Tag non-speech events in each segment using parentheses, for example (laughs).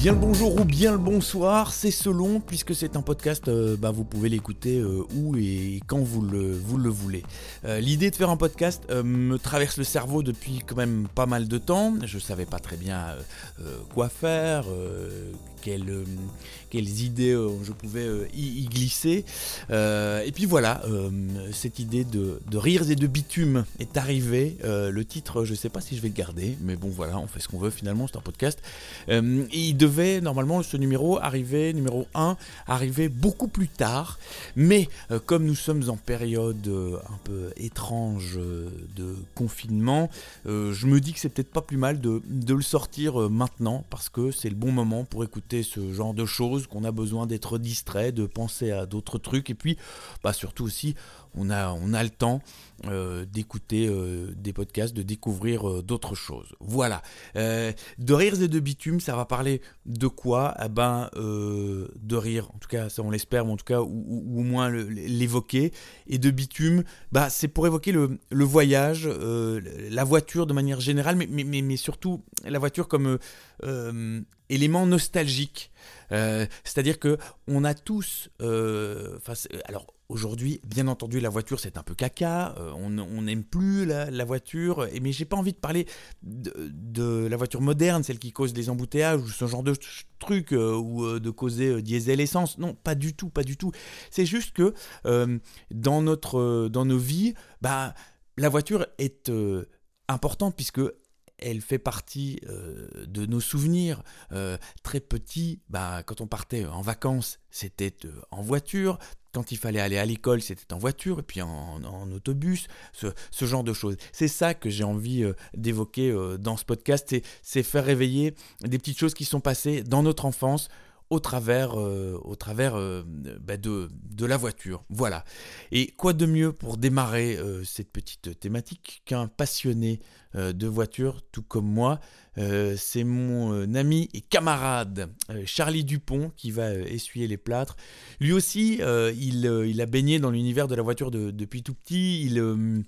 Bien le bonjour ou bien le bonsoir, c'est selon, puisque c'est un podcast, euh, bah, vous pouvez l'écouter euh, où et quand vous le, voulez. Euh, L'idée de faire un podcast me traverse le cerveau depuis quand même pas mal de temps. Je savais pas très bien quoi faire, euh, quelles, idées euh, je pouvais euh, y, glisser. Euh, et puis voilà, cette idée de, rires et de bitume est arrivée. Le titre, je sais pas si je vais le garder, mais bon voilà, on fait ce qu'on veut finalement, c'est un podcast. Il devait normalement ce numéro arriver, numéro 1, arriver beaucoup plus tard. Mais comme nous sommes en période un peu étrange de confinement, je me dis que c'est peut-être pas plus mal de, le sortir maintenant parce que c'est le bon moment pour écouter ce genre de choses, qu'on a besoin d'être distrait, de penser à d'autres trucs et puis bah, surtout aussi on a, le temps euh, d'écouter euh, des podcasts, de découvrir euh, d'autres choses. Voilà. De rires et de bitume, ça va parler de quoi? Eh ben, de rire, en tout cas, ça on l'espère, en tout cas, ou, au moins l'évoquer. Et de bitume, bah, c'est pour évoquer le, voyage, la voiture de manière générale, mais, surtout la voiture comme élément nostalgique. Euh, C'est-à-dire que on a tous, euh, alors aujourd'hui, bien entendu, la voiture c'est un peu caca, euh, on n'aime plus la, la voiture, mais j'ai pas envie de parler de, de la voiture moderne, celle qui cause des embouteillages ou ce genre de truc, euh, ou de causer diesel essence. Non, pas du tout, pas du tout. C'est juste que dans notre, dans nos vies, bah la voiture est importante puisque elle fait partie euh, de nos souvenirs. Euh, très petit, bah, quand on partait en vacances, c'était euh, en voiture. Quand il fallait aller à l'école, c'était en voiture, et puis en, autobus, ce, genre de choses. C'est ça que j'ai envie d'évoquer dans ce podcast, c'est faire réveiller des petites choses qui sont passées dans notre enfance au travers, euh, au travers euh, bah, de, de la voiture. Voilà. Et quoi de mieux pour démarrer euh, cette petite thématique qu'un passionné de voiture, tout comme moi? C'est mon ami et camarade Charlie Dupont qui va essuyer les plâtres. Lui aussi, il, il a baigné dans l'univers de la voiture de- depuis tout petit. Il,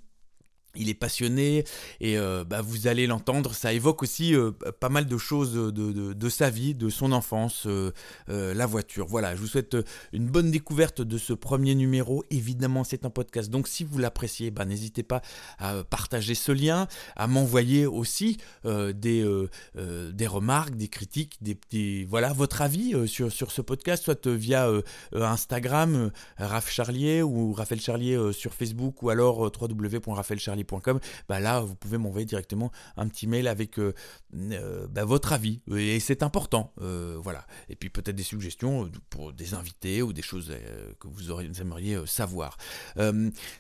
il est passionné et euh, bah, vous allez l'entendre, ça évoque aussi euh, pas mal de choses de, sa vie, de son enfance, euh, la voiture. Voilà, je vous souhaite une bonne découverte de ce premier numéro. Évidemment, c'est un podcast, donc si vous l'appréciez, bah, n'hésitez pas à partager ce lien, à m'envoyer aussi des, remarques, des critiques, des voilà, votre avis sur, ce podcast, soit via Instagram, Raph Charlier ou Raphaël Charlier sur Facebook ou alors euh, Bah là, vous pouvez m'envoyer directement un petit mail avec euh, euh, bah, votre avis et c'est important, euh, voilà. Et puis peut-être des suggestions pour des invités ou des choses que vous, vous aimeriez savoir.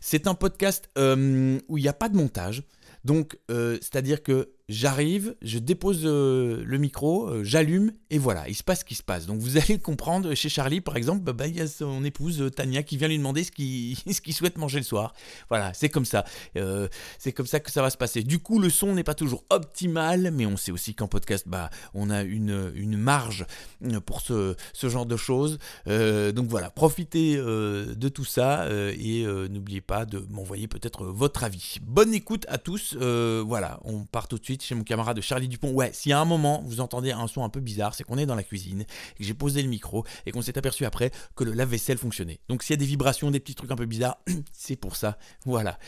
C'est un podcast où il n'y a pas de montage. Donc, c'est-à-dire que j'arrive, je dépose euh, le micro, euh, j'allume et voilà, il se passe ce qui se passe. Donc, vous (laughs) allez comprendre, chez Charlie, par exemple, bah, bah, il y a son épouse euh, Tania qui vient lui demander ce (laughs) qu'il souhaite manger le soir. Voilà, c'est comme ça. C'est comme ça que ça va se passer. Du coup, le son n'est pas toujours optimal, mais on sait aussi qu'en podcast, bah, on a une, une marge pour ce, ce genre de choses. Donc voilà, profitez de tout ça et n'oubliez pas de m'envoyer peut-être votre avis. Bonne écoute à tous. Voilà, on part tout de suite chez mon camarade Charlie Dupont. Ouais, y a un moment, vous entendez un son un peu bizarre, c'est qu'on est dans la cuisine, et que j'ai posé le micro et qu'on s'est aperçu après que le lave-vaisselle fonctionnait. Donc s'il y a des vibrations, des petits trucs un peu bizarres, (clears throat) c'est pour ça. Voilà.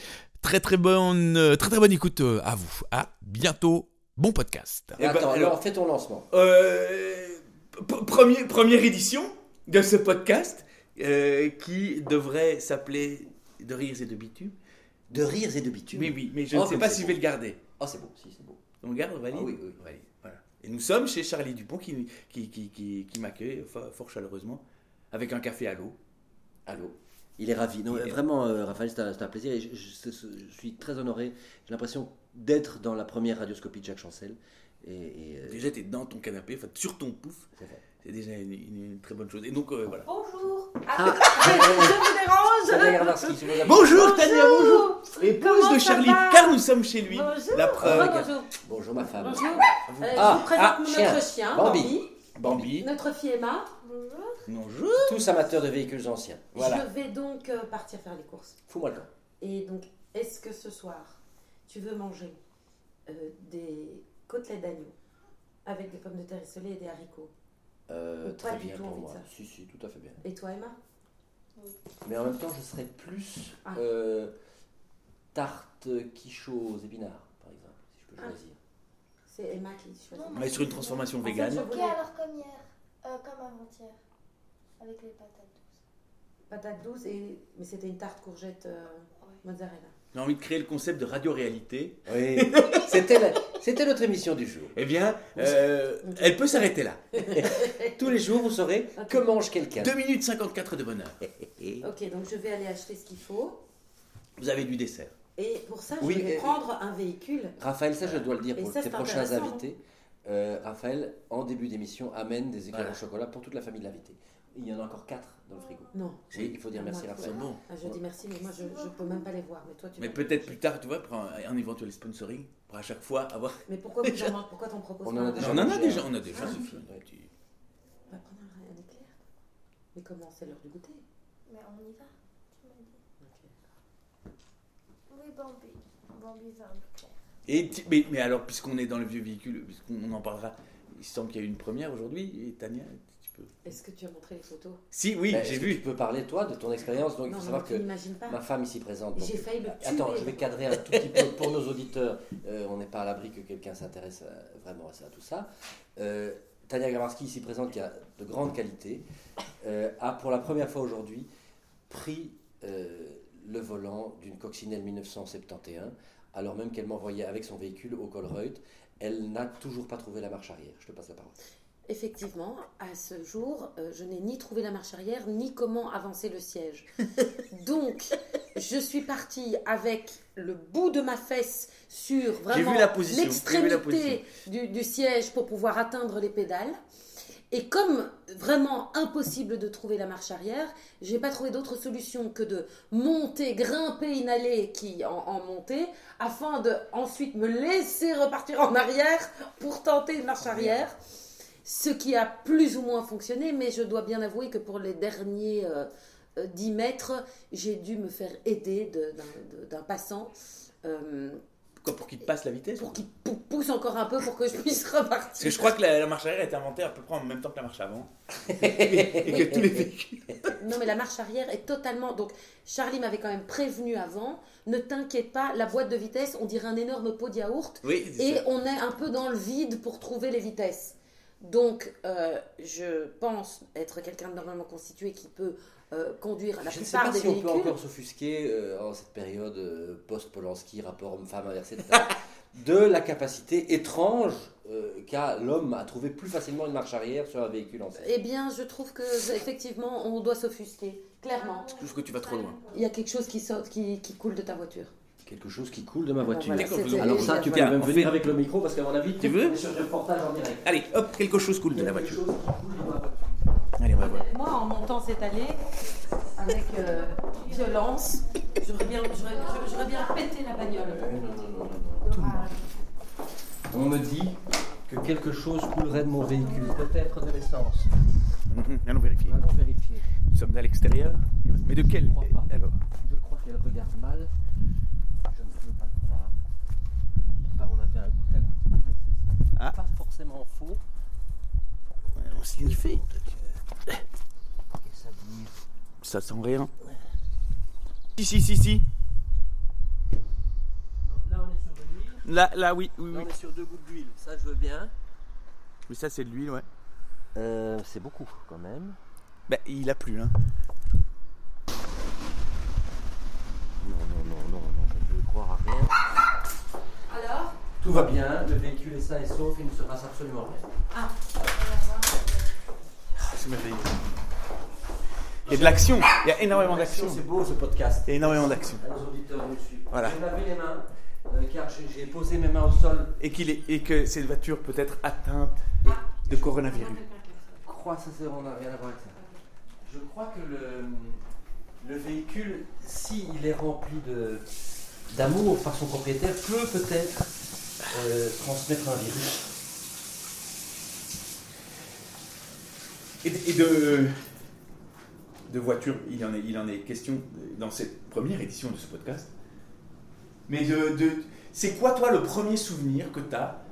Très très bonne, euh, très très bonne écoute euh, à vous. À bientôt. Bon podcast. Et attends, alors fais ton lancement. Euh, premier- première édition de ce podcast euh, qui devrait s'appeler De rires et de bitume. De rires et de bitume. Oui, oui, mais je Oh, ne sais pas si je vais le garder. Oh, c'est beau, si, c'est beau. On le garde, on valide Ah oui, oui. On valide, voilà. Et nous sommes chez Charlie Dupont qui, qui, qui, qui, qui m'accueille fort, fort chaleureusement avec un café à l'eau. Allô Il est ravi. Non, Il est- vraiment, euh, Raphaël, c'est un, plaisir. Et je, je- je- je suis très honoré. J'ai l'impression d'être dans la première radioscopie de Jacques Chancel. Et, et, euh, Déjà, tu es dans ton canapé, enfin, sur ton pouf. c'est déjà une, une- une très bonne chose. Et donc, euh, voilà. Bonjour. Ah, (laughs) je vous dérange. Amis. Bonjour, Tania, bonjour Épouse de Charlie, car nous sommes chez lui. Bonjour. La preuve. Bonjour. Bonjour, ma femme. Bonjour. Euh, Ah, je vous présente ah, notre chien. chien, Bambi. Bambi. Bambi. Notre fille Emma. Bonjour. Bonjour. Tous amateurs de véhicules anciens. Voilà. Je vais donc euh, partir faire les courses. Fous-moi le camp. Et donc, est-ce que ce soir, tu veux manger euh, des côtelettes d'agneau avec des pommes de terre isolées et des haricots Euh, Ou très pas du bien tout pour envie de moi. ça. Si, si, tout à fait bien. Et toi, Emma? Mais en même temps, je serais plus Ah. euh, tarte quiche aux épinards, par exemple, si je peux Ah. choisir. C'est Emma qui choisit. On est sur une transformation végane. Ok, voulais- alors comme hier, euh, comme avant-hier, avec les patates douces. Patate douce, et... mais c'était une tarte courgette euh, Ouais. mozzarella. J'ai envie de créer le concept de radio-réalité. Oui, (laughs) c'était la- c'était notre émission du jour. Eh bien, euh, elle peut s'arrêter là. (laughs) Tous les jours, vous saurez que mange quelqu'un. 2 minutes 54 de bonheur. (laughs) Ok, donc je vais aller acheter ce qu'il faut. Vous avez du dessert. Et pour ça, Oui, je vais et- prendre un véhicule. Raphaël, ça je dois le dire Et pour ça, tes prochains invités. Euh, Raphaël, en début d'émission, amène des éclairs Voilà. au chocolat pour toute la famille de l'invité. Il y en a encore 4 dans le frigo. Non. Oui, il faut dire merci Raphaël. bon. Ah, je dis merci, mais moi je, je peux même pas les voir. Mais toi, tu Mais vas- peut-être plus tard, tu vois, pour un, un éventuel sponsoring, pour à chaque fois avoir. (laughs) Mais pourquoi t'en proposes On en a déjà on en a déjà, on a déjà, Ah. Sophie. Ouais. Tu- On va prendre un, un éclair. Mais comment C'est l'heure du goûter. Mais on y va, tu m'as dit. Ok. Oui, Bambi. Bambi va un clair. Et tu- mais, mais alors, puisqu'on est dans le vieux véhicule, puisqu'on en parlera, il semble qu'il y a eu une première aujourd'hui. Et Tania, tu peux. Est-ce que tu as montré les photos Si, oui, j'ai vu. Tu peux parler, toi, de ton expérience. Donc, il Non, faut mais savoir que pas. ma femme ici présente. J'ai failli le tuer. Attends, je vais cadrer un tout petit peu pour nos auditeurs. Euh, on n'est pas à l'abri que quelqu'un s'intéresse euh, vraiment à ça, tout ça. Euh, Tania Gramarski, ici présente, qui a de grandes qualités, euh, a pour la première fois aujourd'hui pris euh, le volant d'une coccinelle 1971, alors même qu'elle m'envoyait avec son véhicule au Colreuth. Elle n'a toujours pas trouvé la marche arrière. Je te passe la parole. Effectivement, à ce jour, euh, je n'ai ni trouvé la marche arrière, ni comment avancer le siège. (laughs) Donc, je suis partie avec le bout de ma fesse sur vraiment l'extrémité du, du siège pour pouvoir atteindre les pédales. Et comme vraiment impossible de trouver la marche arrière, j'ai pas trouvé d'autre solution que de monter, grimper une allée qui en, en montée, afin de ensuite me laisser repartir en arrière pour tenter une marche arrière. Ce qui a plus ou moins fonctionné, mais je dois bien avouer que pour les derniers euh, euh, 10 mètres, j'ai dû me faire aider de- d'un passant euh, Quoi, pour qu'il passe la vitesse pour qu'il pou- pousse encore un peu pour que je puisse (laughs) repartir. Parce que je crois que la, la marche arrière a été inventée à peu près en même temps que la marche avant. (laughs) et que tous les véhicules. (laughs) Non, mais la marche arrière est totalement. Donc, Charlie m'avait quand même prévenu avant. Ne t'inquiète pas, la boîte de vitesse, on dirait un énorme pot de yaourt. Oui, Et ça. on est un peu dans le vide pour trouver les vitesses. Donc, euh, je pense être quelqu'un de normalement constitué qui peut euh, conduire la Je ne sais plupart pas des si on peut véhicules. encore s'offusquer euh, en cette période euh, post-Polanski, rapport homme-femme inversé, etc., (laughs) de la capacité étrange euh, qu'a l'homme à trouver plus facilement une marche arrière sur un véhicule en. Eh bien, je trouve que effectivement, on doit s'offusquer. Clairement, Je trouve que tu vas trop loin. il y a quelque chose qui, sort, qui, qui coule de ta voiture. Quelque chose qui coule de ma voiture. Voilà, Alors ça, tu Tiens, même on venir fait- avec le micro parce qu'à mon avis, Tu veux sur le reportage en direct. Allez, hop, quelque chose coule de la voiture. de ma. Allez, on va voir. Moi, en montant cette allée, avec euh, violence, j'aurais bien, j'aurais, j'aurais bien pété la bagnole. Non, non, non, non, non. On me dit que quelque chose coulerait de mon véhicule, peut-être de l'essence. Mhm, Allons vérifier. Allons vérifier. Nous sommes à l'extérieur. Mais de quel Je crois pas. Alors, Je crois qu'elle regarde mal. Je ne veux pas le croire. Enfin, on a fait un goutte à goutte avec ceci. Ah. Pas forcément faux. on. Et ça. Ça sent rien. Si, si, si, si. Là, on est sur de l'huile. Là, là, oui, oui, Là, oui. on est sur deux gouttes d'huile. Ça, je veux bien. Mais ça, c'est de l'huile, ouais. Euh, c'est beaucoup quand même. Bah, il a plu, hein. Non, non, non, non, non, je ne veux croire à rien. Alors Tout va bien, le véhicule est sain et sauf, il ne se passe absolument rien. C'est merveilleux. Il y a de l'action. Il y a énormément d'action. C'est beau ce podcast. Il y a énormément d'action. Les auditeurs nous suivent. Voilà. Me laver les mains, euh, car j'ai- j'ai posé mes mains au sol. Et, qu'il est, et que cette voiture peut être atteinte de coronavirus. Je crois, ça, c'est- on n'a rien à voir avec ça. Je crois que le, le véhicule, s'il est rempli de d'amour par son propriétaire, peut peut-être euh, transmettre un virus. Et, et de, de voiture, il en, est, il en est question dans cette première édition de ce podcast. Mais de, de- c'est quoi, toi, le premier souvenir que tu as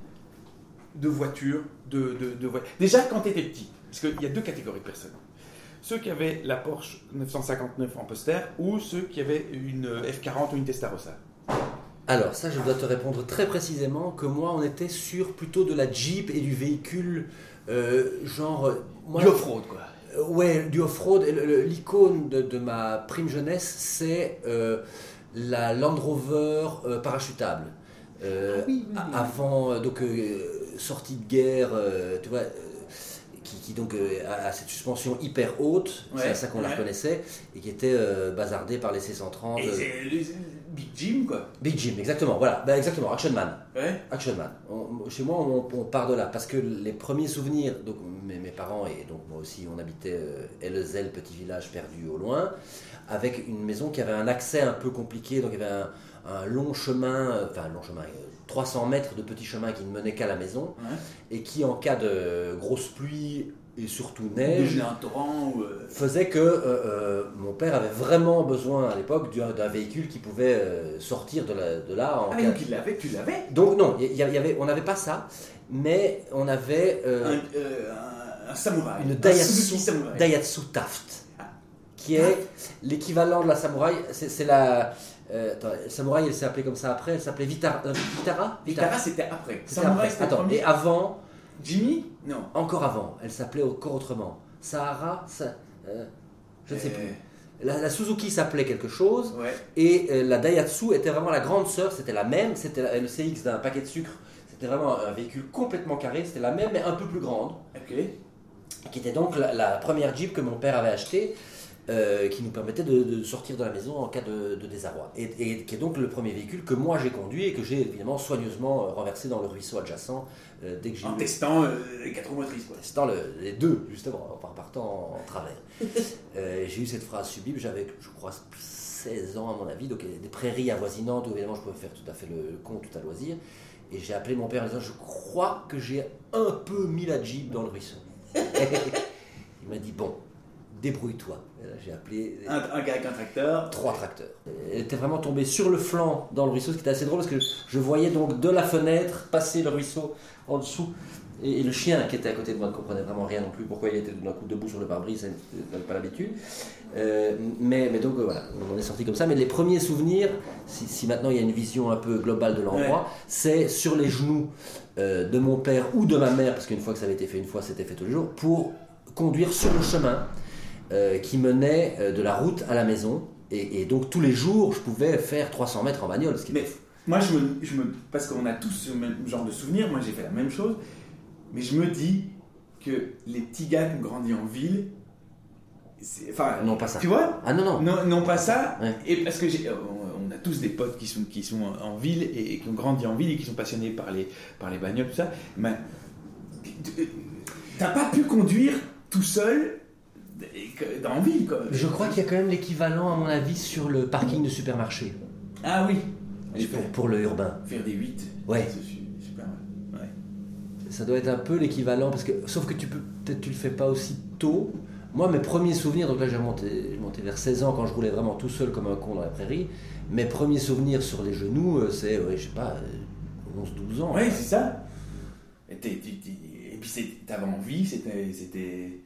de voiture de, de, de voi- Déjà, quand tu étais petit, Parce qu'il y a deux catégories de personnes. Ceux qui avaient la Porsche 959 en poster ou ceux qui avaient une F40 ou une Testarossa. Alors, ça, je dois te répondre très précisément que moi, on était sur plutôt de la Jeep et du véhicule euh, genre. euh, moi- Du off-road, quoi. Euh, Ouais, du off-road. L'icône de, de ma prime jeunesse, c'est euh, la Land Rover euh, parachutable. Euh, Ah oui, oui, a- oui. Avant, donc, euh, sortie de guerre, euh, tu vois, euh, qui, qui donc euh, a, cette suspension hyper haute, c'est à ça qu'on la reconnaissait, et qui était euh, bazardée par les C130. Et euh, c'est le Big Jim, quoi. Big Jim, exactement, voilà, Ben, exactement, Action Man. Ouais. Action Man. On- chez moi, on, on part de là parce que les premiers souvenirs, donc mes, mes parents et donc moi aussi, on habitait euh, Ellezel, petit village perdu au loin, avec une maison qui avait un accès un peu compliqué, donc il y avait un, un long chemin, euh, enfin un long chemin, 300 mètres de petit chemin qui ne menait qu'à la maison Ouais. et qui, en cas de grosse pluie et surtout neige, un torrent ou. euh, faisait que euh, euh, mon père avait vraiment besoin à l'époque d'un véhicule qui pouvait sortir de, la- de là en Ah, cas donc il l'avait, tu l'avais donc non, y, y avait, on n'avait pas ça, mais on avait un, un, un samouraï. une Un Daihatsu, samouraï. Daihatsu Taft, qui est l'équivalent de la Samouraï. C'est la euh, attends, Samouraï, elle s'est appelée comme ça après. Elle s'appelait Vitara. euh, Vitara? Vitara, c'était après. C'était Samouraï, Attends, premier. et avant, Jimmy? Non. encore avant, elle s'appelait encore autrement. Sahara, euh, je ne sais Euh, plus. La, la Suzuki s'appelait quelque chose. Ouais. Et euh, la Daihatsu était vraiment la grande sœur, c'était la même, c'était la- le CX d'un paquet de sucre, c'était vraiment un véhicule complètement carré, c'était la même mais un peu plus grande, Ok. qui était donc la, la première Jeep que mon père avait achetée, euh, qui nous permettait de, de sortir de la maison en cas de, de désarroi. Et, et qui est donc le premier véhicule que moi j'ai conduit et que j'ai évidemment soigneusement euh, renversé dans le ruisseau adjacent euh, dès que j'ai En eu- testant euh, les quatre roues motrices, dans le- les deux, justement, en partant en travers. (laughs) Euh, j'ai eu cette phrase sublime, j'avais, je crois, 16 ans à mon avis, donc il y a des prairies avoisinantes où évidemment je pouvais faire tout à fait le con, tout à loisir. Et j'ai appelé mon père en disant Je crois que j'ai un peu mis la Jeep dans le ruisseau. (laughs) il m'a dit Bon, débrouille-toi. Et là, j'ai appelé Un, un gars avec un tracteur. trois tracteurs. Elle était vraiment tombée sur le flanc dans le ruisseau, ce qui était assez drôle parce que je voyais donc de la fenêtre passer le ruisseau en dessous. Et, et le chien qui était à côté de moi ne comprenait vraiment rien non plus pourquoi il était d'un coup debout sur le pare-brise, n'avait pas l'habitude. Euh, mais, mais donc euh, voilà, on est sorti comme ça. Mais les premiers souvenirs, si, si maintenant il y a une vision un peu globale de l'endroit, c'est sur les genoux euh, de mon père ou de ma mère, parce qu'une fois que ça avait été fait une fois, c'était fait tous les jours, pour conduire sur le chemin euh, qui menait euh, de la route à la maison. Et, et donc tous les jours, je pouvais faire 300 mètres en bagnole. Ce qui Mais moi, je me, je me, parce qu'on a tous ce même genre de souvenirs, moi j'ai fait la même chose, mais je me dis que les petits gars qui ont grandi en ville, enfin, Non, pas ça. tu vois, Ah non, non. non, non pas ça, Ouais. et parce que j'ai, on, on a tous des potes qui sont, qui sont en ville et, et qui ont grandi en ville et qui sont passionnés par les, par les bagnoles, tout ça, mais t'as pas pu conduire tout seul Je crois qu'il y a quand même l'équivalent, à mon avis, sur le parking de supermarché. Ah oui, Pour, le urbain. faire des 8. Ouais. C'est su- super, ouais. Ouais. Ça doit être un peu l'équivalent, parce que, sauf que tu peux, peut-être tu le fais pas aussi tôt. Moi, mes premiers souvenirs, donc là j'ai remonté, j'ai monté vers 16 ans quand je roulais vraiment tout seul comme un con dans la prairie. Mes premiers souvenirs sur les genoux, euh, c'est, ouais, je sais pas, euh, 11-12 ans. Ouais, c'est ça. Et, puis t'avais envie, c'était.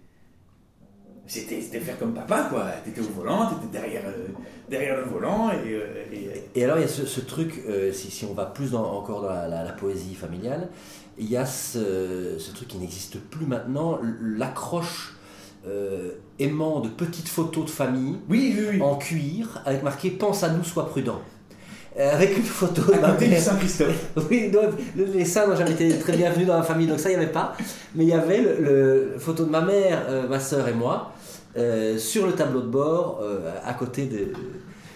C'était. Faire comme papa, quoi. T'étais au volant, t'étais derrière, euh, derrière le volant et. euh, et- Et alors, il y a ce, ce truc, euh, si, si on va plus dans- encore dans la, la- la poésie familiale, il y a ce, ce truc qui n'existe plus maintenant, l'accroche aimant de petites photos de famille Oui, oui, oui. en cuir avec marqué Pense à nous, sois prudent. (laughs) Avec une photo de À ma côté du mère. Saint-Christophe. (laughs) Oui, donc, le- les seins n'ont jamais été très bienvenus dans la famille, donc ça, il n'y avait pas. Mais il y avait le, le- la photo de ma mère, euh, ma soeur et moi, euh, sur le tableau de bord, euh, à côté de.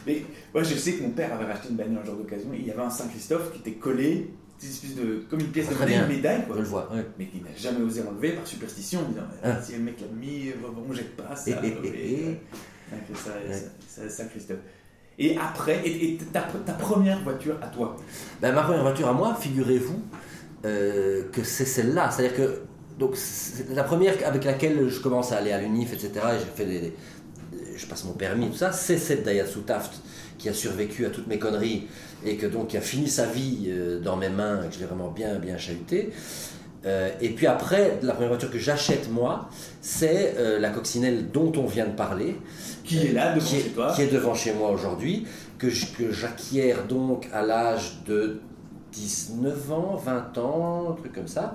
Mais moi, je sais que mon père avait racheté une bagnole un jour d'occasion. Il y avait un Saint-Christophe qui était collé, une espèce de, comme une pièce de Très monnaie, une médaille, quoi. Je le vois, ouais. Mais qu'il n'a jamais osé enlever par superstition, en disant Ah. si le mec l'a mis, on jette pas ça. Et- et- et- ça- ça- ça- Saint-Christophe. Et après, et, et ta, ta première voiture à toi? Ben, ma première voiture à moi, figurez-vous euh, que c'est celle-là. C'est-à-dire que donc, c'est la première avec laquelle je commence à aller à l'UNIF, etc. Et fait je passe mon permis, tout ça. C'est cette Daihatsu Taft qui a survécu à toutes mes conneries et que donc qui a fini sa vie euh, dans mes mains et que je l'ai vraiment bien, bien chahuté. Euh, et puis après, la première voiture que j'achète moi, c'est euh, la coccinelle dont on vient de parler. Qui est là devant qui est, chez toi qui est devant chez moi aujourd'hui, que j'acquiers donc à l'âge de 19 ans, 20 ans, un truc comme ça,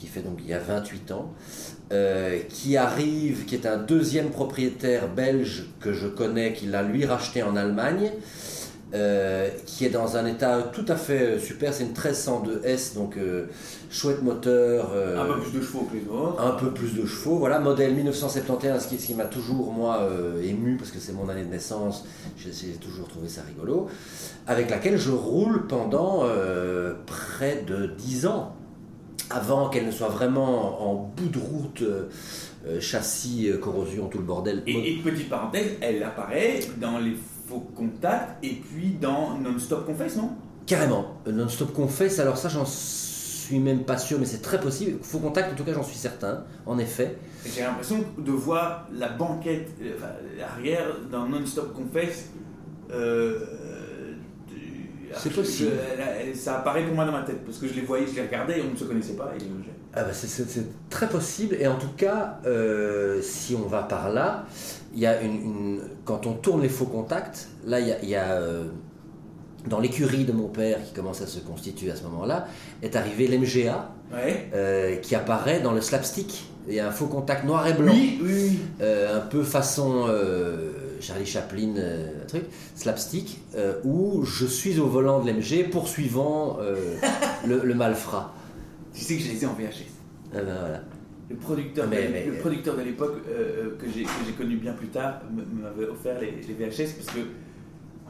qui fait donc il y a 28 ans, euh, qui arrive, qui est un deuxième propriétaire belge que je connais, qui l'a lui racheté en Allemagne. euh, qui est dans un état tout à fait euh, super, c'est une 1302S, donc euh, chouette moteur, Un peu plus de chevaux que les autres. un peu plus de chevaux. Voilà, modèle 1971, ce qui, qui m'a toujours, moi, ému, parce que c'est mon année de naissance, j'ai toujours trouvé ça rigolo, avec laquelle je roule pendant près de 10 ans, avant qu'elle ne soit vraiment en bout de route, euh, euh, châssis, euh, corrosion, tout le bordel. Et, et petite parenthèse, elle apparaît dans les faux contacts et puis dans Non-Stop Confess, non? Carrément. Non-stop confesse, alors ça, j'en suis même pas sûr, mais c'est très possible. Faux contact, en tout cas, j'en suis certain, en effet. Et J'ai l'impression de voir la banquette arrière dans Non-Stop Confess. euh, C'est possible. je- ça apparaît pour moi dans ma tête parce que je les voyais, je les regardais et on ne se connaissait pas. Et, Ah bah c'est- très possible et en tout cas, euh, si on va par là, il y a une, une- quand on tourne les faux contacts, là il y a, il y a, euh, dans l'écurie de mon père qui commence à se constituer à ce moment-là, est arrivé l'MGA Ouais. euh, qui apparaît dans le slapstick. Il y a un faux contact noir et blanc, Oui, oui, oui. un peu façon Charlie Chaplin, euh, un truc, slapstick, euh, où je suis au volant de l'MG poursuivant euh, le, le malfrat. Tu sais que je les ai en VHS. Euh, ben voilà. Le producteur, Mais- de, mais- le producteur de l'époque euh, que j'ai connu bien plus tard m'avait offert les, les VHS parce que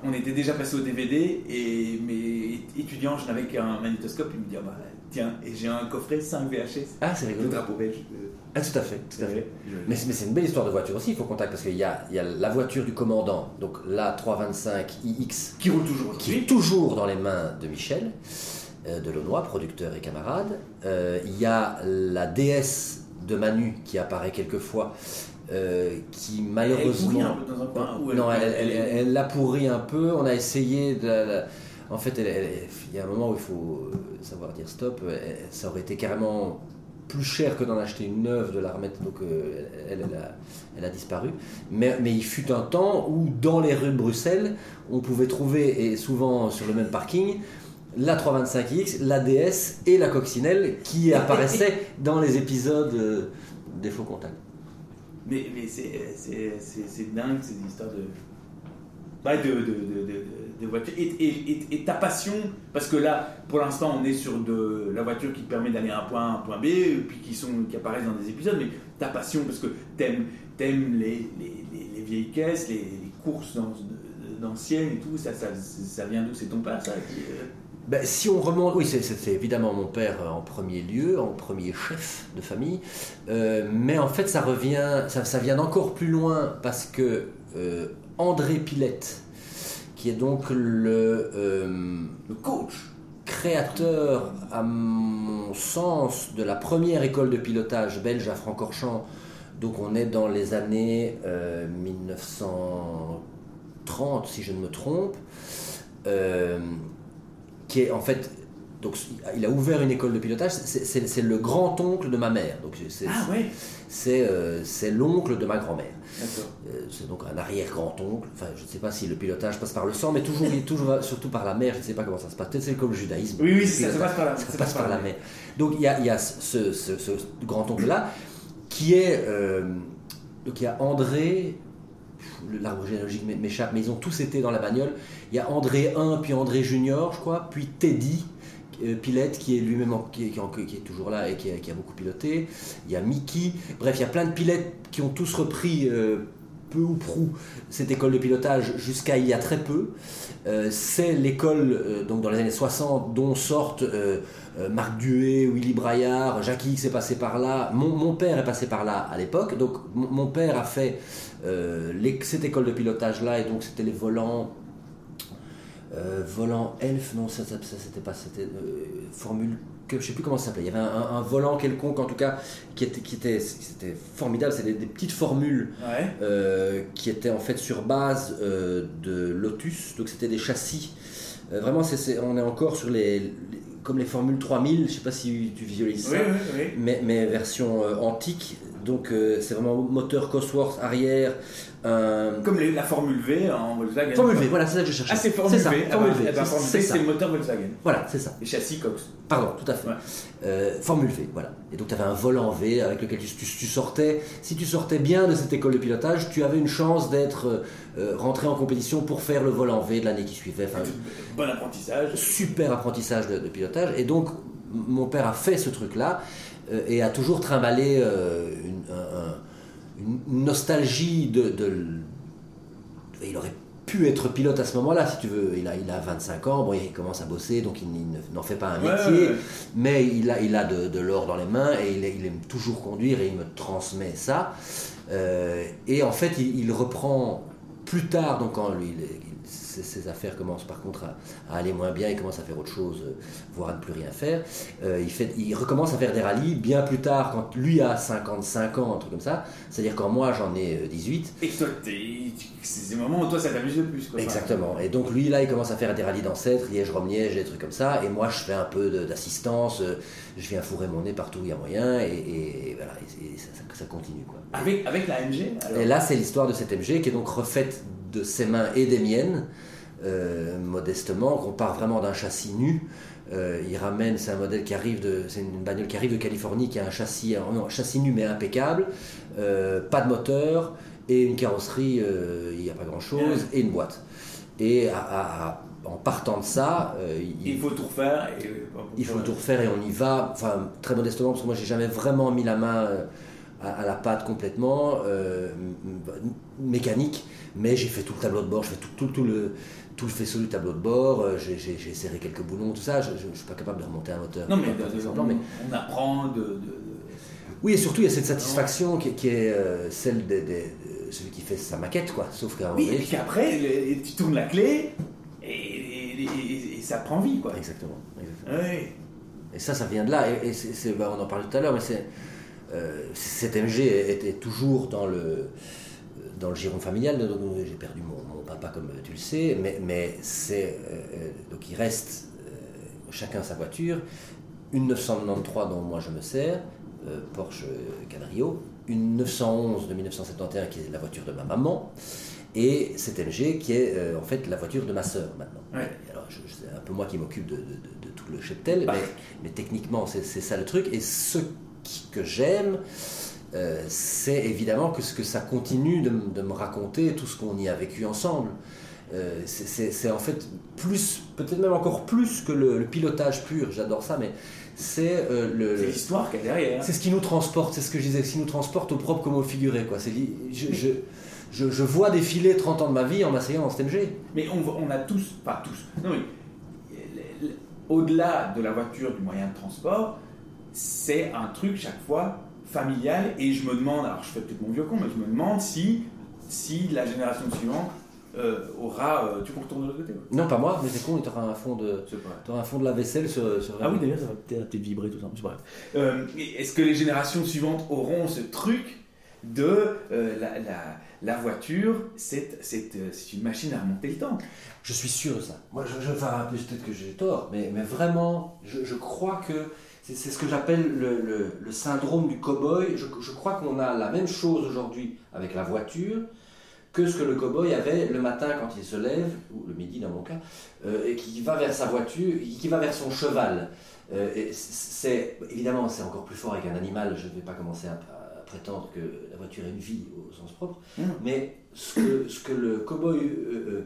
on était déjà passé au DVD et mes étudiants, je n'avais qu'un magnétoscope, ils me disaient ah bah, tiens et j'ai un coffret 5 VHS, Ah, c'est le rigolo. drapeau belge. euh, Ah, tout à fait, tout à fait. je- Mais, c'est- mais c'est une belle histoire de voiture aussi, il faut contact parce qu'il y a, il y a la voiture du commandant, donc la 325 iX, qui roule toujours qui est toujours dans les mains de Michel euh, Delaunoy, producteur et camarade. Euh, il y a la DS de Manu qui apparaît quelquefois, euh, qui Elle pourrit malheureusement. un peu dans un coin. ou non, elle, elle- elle- pourri un peu. On a essayé de. la- En fait, elle- elle- il y a un moment où il faut euh, savoir dire stop. Elle- Ça aurait été carrément plus cher que d'en acheter une neuve, de la remettre. Donc, euh, elle, elle a, elle a disparu. Mais, mais il fut un temps où, dans les rues de Bruxelles, on pouvait trouver, et souvent sur le même parking, la 325X, la DS et la coccinelle qui (laughs) apparaissaient dans les épisodes euh, des faux contacts. Mais, mais c'est, dingue ces histoires de. Bah, de, de, de, de, Et, ta passion, parce que là, pour l'instant, on est sur de la voiture qui te permet d'aller à un point un point B, puis qui, sont, qui apparaissent dans des épisodes, mais ta passion, parce que t'aimes, t'aimes les, les, les, les vieilles caisses, les, courses d'anciennes et tout, ça, ça, ça vient d'où? C'est ton père, ça euh, Ben, si on remonte, oui, c'est- évidemment mon père euh, en premier lieu, en premier chef de famille, Euh, mais en fait, ça revient, ça, ça vient d'encore plus loin parce que André Pilette, qui est donc le euh, le coach créateur, à mon sens, de la première école de pilotage belge à Francorchamps. Donc on est dans les années euh, 1930, si je ne me trompe, euh, qui est en fait... Donc, il a ouvert une école de pilotage, c'est- le grand-oncle de ma mère, Ah ouais c'est, euh, c'est l'oncle de ma grand-mère. Euh, c'est donc un arrière-grand-oncle. Enfin, je ne sais pas si le pilotage passe par le sang, mais toujours, toujours surtout par la mère. Je ne sais pas comment ça se passe. Peut-être c'est comme le judaïsme. Oui, oui, ça, ça passe par là. ça passe par la mère. Donc il y a, y a ce, ce- ce grand-oncle-là qui est. euh, donc il y a André. le- L'arbre généalogique m'é- m'échappe, mais ils ont tous été dans la bagnole. Il y a André 1, puis André Junior, je crois, puis Teddy. Euh, Pilette qui est lui-même qui, est- qui est toujours là et qui a, beaucoup piloté. Il y a Mickey. Bref, il y a plein de pilotes qui ont tous repris euh, peu ou prou cette école de pilotage jusqu'à il y a très peu. Euh, c'est l'école donc dans les années 60 dont sortent Marc Duet, Willy Braillard, Jacques X est passé par là, mon, père est passé par là à l'époque, donc mon, père a fait cette école de pilotage là et donc c'était les volants euh, volant Elf, non ça, ça, ça, c'était pas, c'était euh, Formule Cup, je sais plus comment ça s'appelait, il y avait un, un- un volant quelconque en tout cas qui était, qui était, c'était formidable, c'était des, des petites formules Ouais. euh, qui était en fait sur base de Lotus, donc c'était des châssis. Vraiment, c'est- on est encore sur les, les- comme les Formule 3000, je sais pas si tu visualises ça, Oui, oui, oui. mais, mais version antique. Donc euh, c'est vraiment moteur Cosworth arrière, un Comme les- la Formule V en Volkswagen. Formule V, voilà, c'est ça que je cherchais. Ah, c'est Formule ça, V. Ah, Formule bah, V, eh ben, c'est- V, ça. c'est le moteur Volkswagen. Voilà, c'est ça. Les châssis Cox. Pardon, tout à fait. Ouais. Euh, Formule V, voilà. Et donc tu avais un volant V avec lequel tu, tu- tu sortais. Si tu sortais bien de cette école de pilotage, tu avais une chance d'être euh, euh, rentré en compétition pour faire le volant V de l'année qui suivait. Enfin, Bon apprentissage. super apprentissage de, de pilotage. Et donc, mon père a fait ce truc-là euh, et a toujours trimballé euh, une, un- un- une nostalgie de, Il aurait pu être pilote à ce moment-là, si tu veux. Il a, il a 25 ans, bon, il commence à bosser, donc il, il ne- n'en fait pas un métier. ouais, ouais. Mais il a, il a de, de l'or dans les mains et il, il aime toujours conduire et il me transmet ça. Euh, et en fait, il, il reprend plus tard, donc quand lui, ses, ses affaires commencent par contre à, à aller moins bien, il commence à faire autre chose, euh, voire à ne plus rien faire. Euh, il, fait, il recommence à faire des rallyes bien plus tard, quand lui a 55 ans, un truc comme ça. C'est-à-dire quand moi j'en ai euh, 18. Et toi, c'est ces moments où toi, ça t'amuse le plus. Quoi. Exactement. Et donc lui là, il commence à faire des rallyes d'ancêtres, Liège-Rome-Liège, des trucs comme ça. Et moi, je fais un peu d'assistance. euh, Je viens fourrer mon nez partout où il y a moyen. Et, et- et voilà, et, et ça, ça- ça continue quoi. Avec, avec la MG alors? Et là, c'est l'histoire de cette MG qui est donc refaite de ses mains et des miennes, euh, modestement. qu'on part vraiment d'un châssis nu. Euh, il ramène, c'est un modèle qui arrive de, c'est une bagnole qui arrive de Californie, qui a un châssis, euh, non, châssis nu mais impeccable, euh, pas de moteur et une carrosserie, il n'y a pas grand chose, et une boîte. Et à- à- à- en partant de ça, il, Il faut tout refaire. Et, il faut tout refaire et on y va, enfin très modestement, parce que moi j'ai jamais vraiment mis la main à, à la pâte complètement, euh, mécanique, mais j'ai fait tout le tableau de bord, je fais tout, tout, tout le, tout le faisceau du tableau de bord, euh, j'ai- serré quelques boulons, tout ça, je ne suis pas capable de remonter un moteur. Non, mais, exemple, on, mais- on apprend de. de- de- Oui, et surtout il y a cette satisfaction qui, qui est euh, celle de, celui qui fait sa maquette, quoi, sauf qu'à Oui, et puis qu'après, le- tu tournes la clé et, et- et- et ça prend vie, quoi. Exactement. exactement. Ouais. Et ça, ça vient de là. Et, c'est- bah, on en parlait tout à l'heure, mais c'est, euh, cette MG était toujours dans le, dans le giron familial. Euh, j'ai perdu mon, mon papa, comme tu le sais, mais, mais c'est, euh, euh, donc il reste euh, chacun sa voiture. Une 993 dont moi je me sers, euh, Porsche Canrio. Une 911 de 1971 qui est la voiture de ma maman. Et cette MG qui est euh, en fait la voiture de ma sœur maintenant. Ouais. Alors, c'est un peu moi qui m'occupe de, de- de- de tout le cheptel, Bah. mais, mais techniquement, c'est c'est ça le truc. Et ce que j'aime, euh, c'est évidemment que ce que ça continue de, me raconter tout ce qu'on y a vécu ensemble. Euh, c'est- en fait plus, peut-être même encore plus que le, le pilotage pur, j'adore ça, mais c'est euh, le, C'est le- l'histoire qu'il y a derrière. c'est ce qui nous transporte, c'est ce que je disais, ce qui nous transporte au propre comme au figuré. Quoi. Je, je, je, je vois défiler 30 ans de ma vie en m'asseyant dans cette MG. Mais on, on a tous, pas tous, non le- au-delà de la voiture, du moyen de transport, c'est un truc chaque fois familial et je me demande, alors je fais peut-être mon vieux con, mais je me demande si, si la génération suivante euh, aura. euh, tu peux retourner de l'autre côté. Non, pas moi, mais c'est con, tu auras un fond de, un fond de la vaisselle sur. sur Ah oui, d'ailleurs, ça va peut-être vibrer tout ça. Euh, Est-ce que les générations suivantes auront ce truc de euh, la, la- la voiture, c'est euh, une machine à remonter le temps? Je suis sûr de ça. Moi, je, je enfin, peut-être que j'ai tort, mais, mais vraiment, je, je crois que c'est ce que j'appelle le, syndrome du cow-boy. Je, crois qu'on a la même chose aujourd'hui avec la voiture que ce que le cow-boy avait le matin quand il se lève, ou le midi dans mon cas, euh, et qui va vers sa voiture, qui va vers son cheval. Euh, c'est évidemment c'est encore plus fort avec un animal. Je ne vais pas commencer à prétendre que la voiture a une vie au sens propre, Mmh. mais ce que, ce que le cow-boy euh, euh,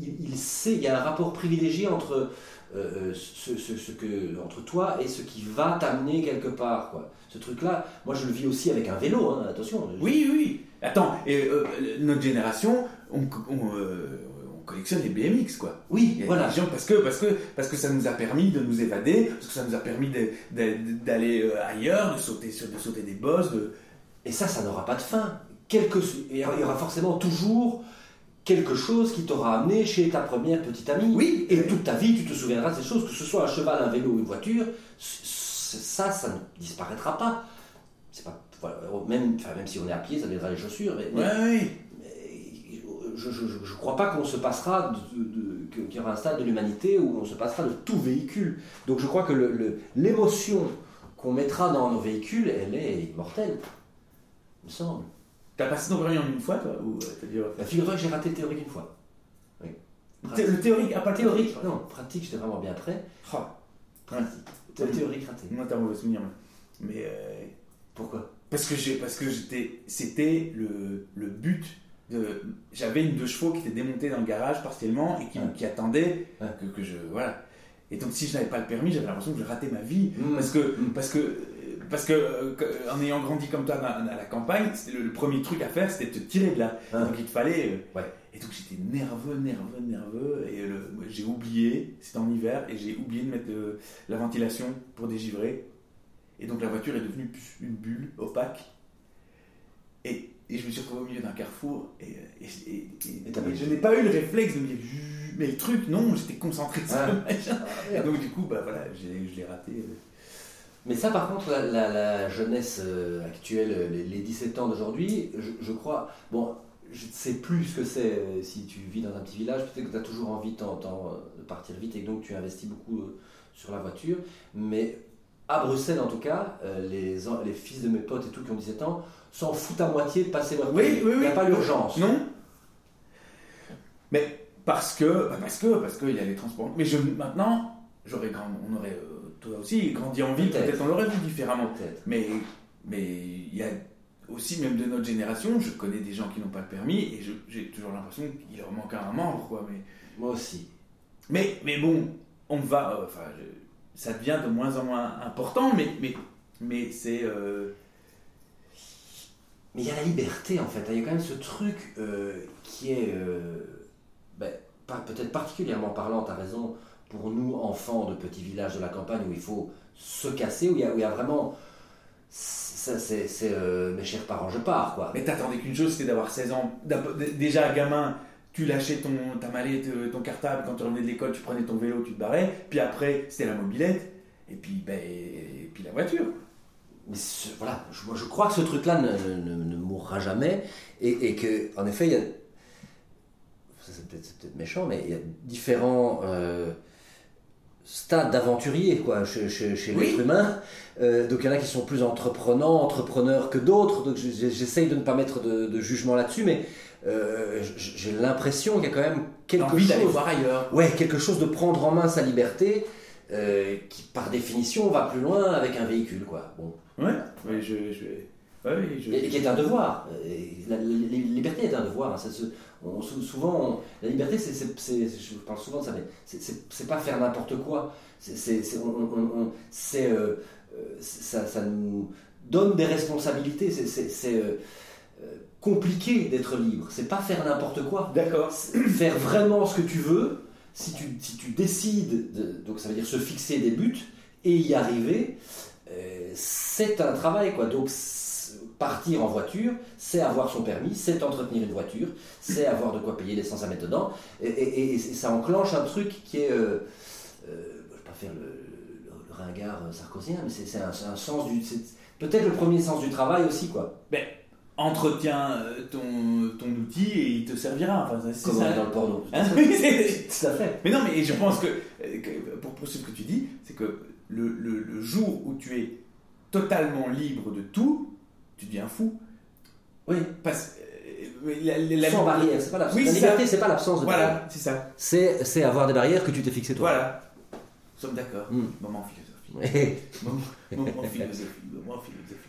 il, il sait, il y a un rapport privilégié entre euh, ce, ce- ce que entre toi et ce qui va t'amener quelque part. Quoi. Ce truc-là, moi je le vis aussi avec un vélo. hein, attention. Oui, oui. Attends, et, euh, notre génération, on, on, on collectionne les BMX, quoi. Oui, voilà. gens, parce, que, parce, que, parce que ça nous a permis de nous évader, parce que ça nous a permis d'aller ailleurs, de sauter, de sauter des bosses. De... Et ça, ça n'aura pas de fin. Quelque, il y aura forcément toujours quelque chose qui t'aura amené chez ta première petite amie. Oui, Et toute ta vie, tu te souviendras de ces choses, que ce soit un cheval, un vélo ou une voiture, ça, ça ne disparaîtra pas. C'est pas, voilà, même, enfin, même si on est à pied, ça deviendra les chaussures. Mais, mais- Ouais, oui. mais je ne crois pas qu'on se passera de, de- que- qu'il y aura un stade de l'humanité où on se passera de tout véhicule. Donc je crois que le- le- l'émotion qu'on mettra dans nos véhicules, elle est immortelle, il me semble. T'as passé ton permis en une fois, toi ou, euh, ouais. Bah, Figure-toi que j'ai raté le théorique une fois. Oui. Le théorique, ah, pas le Théorique, non, pratique, j'étais vraiment bien prêt. Oh, Pratique. Le théorique raté. moi, t'as un mauvais souvenir. moi. Mais euh, Pourquoi? parce que j'ai, parce que j'étais, c'était le, le but. De, j'avais une deux chevaux qui était démontée dans le garage partiellement et qui, Ouais. qui attendait Ouais. que, que je, voilà. Et donc si je n'avais pas le permis, j'avais l'impression que je ratais ma vie Mm. parce que, Mm. parce que, parce que, euh, que- en ayant grandi comme toi à la campagne, le, le premier truc à faire, c'était de te tirer de là. Ah. Donc il te fallait. euh, Ouais. Et donc j'étais nerveux, nerveux, nerveux. Et j'ai oublié, c'était en hiver, et j'ai oublié de mettre la ventilation pour dégivrer. Et donc la voiture est devenue une bulle opaque. Et, et je me suis retrouvé au milieu d'un carrefour. Et, je n'ai pas eu le réflexe de me dire. Mais le truc, non, j'étais concentré sur Ah. le machin. Et donc du coup, bah voilà, je l'ai raté. Euh. Mais ça, par contre, la, la- la jeunesse euh, actuelle, les, les 17 ans d'aujourd'hui, je, je crois. Bon, je ne sais plus ce que c'est euh, si tu vis dans un petit village. Peut-être que tu as toujours envie de, euh, partir vite et que donc tu investis beaucoup euh, sur la voiture. Mais à Bruxelles, en tout cas, euh, les, fils de mes potes et tout qui ont 17 ans s'en foutent à moitié de passer leur Oui, permis. oui, Il n'y a oui. pas l'urgence. Non Mais parce que, bah parce que, parce qu'il y a les transports. Mais je, maintenant, j'aurais grand, on aurait, euh, toi aussi, grandi en ville, Peut-être. on l'aurait vu différemment. Peut-être. Mais, mais il y a aussi, même de notre génération, je connais des gens qui n'ont pas le permis et j'ai toujours l'impression qu'il leur manque un membre, quoi. Mais, Moi aussi. mais, mais bon, on va, euh, enfin, ça devient de moins en moins important, mais, mais, mais c'est. euh, Mais il y a la liberté en fait, il y a quand même ce truc euh, qui est ben, peut-être particulièrement parlant, tu as raison, pour nous enfants de petits villages de la campagne où il faut se casser, où il y a, où il y a vraiment... Ça, c'est, euh, mes chers parents, je pars quoi. Mais t'attendais qu'une chose, c'était d'avoir 16 ans. Déjà, gamin, tu lâchais ton, ta mallette, euh, ton cartable, quand tu revenais de l'école, tu prenais ton vélo, tu te barrais. Puis après, c'était la mobilette. Et puis, ben, et puis la voiture. Mais ce- voilà, je, moi, je crois que ce truc-là ne, ne- ne- ne mourra jamais et, et que, en effet, il y a. ça, C'est peut-être, c'est peut-être méchant, mais il y a différents euh, stades d'aventuriers quoi, chez, chez- chez Oui. l'être humain. Euh, donc il y en a qui sont plus entreprenants, entrepreneurs que d'autres. Donc je- je- j'essaye de ne pas mettre de, de jugement là-dessus, mais euh, j'ai l'impression qu'il y a quand même quelque chose. voir ailleurs. Ouais, quelque chose de prendre en main sa liberté. euh, qui par définition va plus loin avec un véhicule quoi. Bon, Ouais, ouais, je. je... Oui, je... et, et qui est un devoir. La, la- la liberté est un devoir. hein. Ça se- on- sou- souvent, on- la liberté, c'est, c'est- c'est- je parle souvent de ça, mais c'est, pas faire n'importe quoi. C'est, on- euh, euh, ça, ça nous donne des responsabilités. C'est, euh, compliqué d'être libre. C'est pas faire n'importe quoi. D'accord. Faire vraiment ce que tu veux. Si tu, si tu décides, de- donc ça veut dire se fixer des buts et y arriver, euh, c'est un travail quoi. Donc partir en voiture, c'est avoir son permis, c'est entretenir une voiture, c'est avoir de quoi payer l'essence à mettre dedans, et, et- et ça enclenche un truc qui est, euh, euh, je vais pas faire le, le- le ringard sarkozien, mais c'est un, sens du, peut-être le premier sens du travail aussi quoi. Ben, entretiens euh, ton, ton outil et il te servira. Enfin, c'est ça. est dans le porno. (laughs) Tout à fait. Mais non, mais je pense que, euh, que- pour poursuivre ce que tu dis, c'est que le, le- le jour où tu es totalement libre de tout, tu deviens fou. Oui. Parce euh, la, la- la- Sans barrière, c'est pas l'absence. Oui, la liberté, c'est pas l'absence de barrière. Voilà, c'est ça. C'est, c'est avoir des barrières que tu t'es fixé toi. Voilà. Nous sommes d'accord. Mm. Moment philosophie. (laughs) Moment, moment philosophie. Moment philosophie.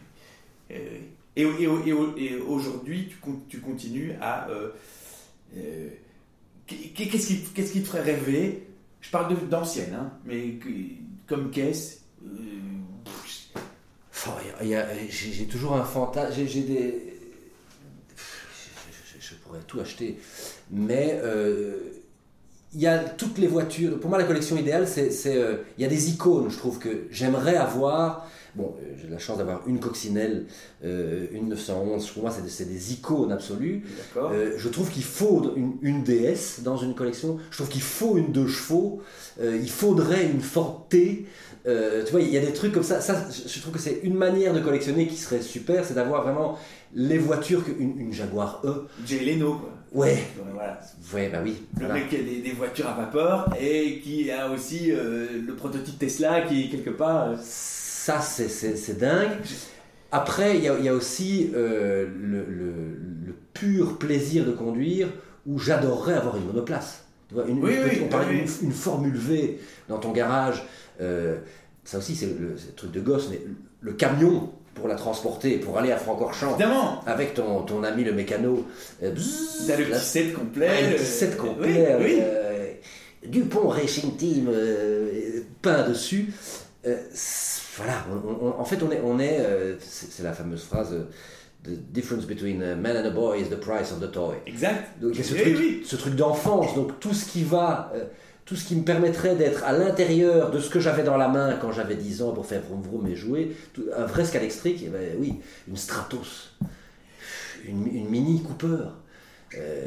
Euh, et, et, et, et- aujourd'hui, tu, tu continues à. euh, euh, qu'est- qu'est-ce, qui, qu'est-ce qui te ferait rêver? Je parle d'ancienne, hein, mais comme caisse. euh, pff, Enfin, il y a- il y a- j'ai, toujours un fantasme. J'ai, des. Je, je- je pourrais tout acheter. Mais euh, il y a toutes les voitures. Pour moi, la collection idéale, c'est. euh, il y a des icônes, je trouve, que j'aimerais avoir. bon, euh, j'ai la chance d'avoir une coccinelle, euh, une 911, pour moi c'est des, icônes absolues. Je trouve qu'il faut une, une DS dans une collection, je trouve qu'il faut une deux chevaux, il faudrait une Ford T. Euh, tu vois, il y a des trucs comme ça. ça je trouve que c'est une manière de collectionner qui serait super, c'est d'avoir vraiment les voitures qu'une une Jaguar E. Jay Leno, quoi. Ouais, Voilà. ouais, bah oui. Le voilà. mec qui a des, des voitures à vapeur et qui a aussi euh, le prototype Tesla qui est quelque part. euh, Ça, c'est- dingue. Après, il y a, y a aussi le, le- le pur plaisir de conduire où j'adorerais avoir une monoplace. Tu vois, une, Oui, une oui, on parlait oui. d'une une Formule V dans ton garage. Euh, ça aussi, c'est le, truc de gosse, mais le camion pour la transporter, pour aller à Francorchamps Évidemment avec ton, ton ami le mécano. euh, bzzz, T'as le petit set complet. Ouais, le petit set complet, Oui, oui. euh, Dupont Racing Team euh, peint dessus. Euh, voilà, on- on- en fait, on est, on est euh, c'est la fameuse phrase euh, The difference between a man and a boy is the price of the toy. Exact. Donc il y a ce Oui, truc, oui. ce truc d'enfance, donc tout ce qui va, euh, tout ce qui me permettrait d'être à l'intérieur de ce que j'avais dans la main quand j'avais 10 ans pour faire vroom vroom et jouer, tout- un vrai Scalextric, eh ben oui, une Stratos, une, Mini Cooper. Euh,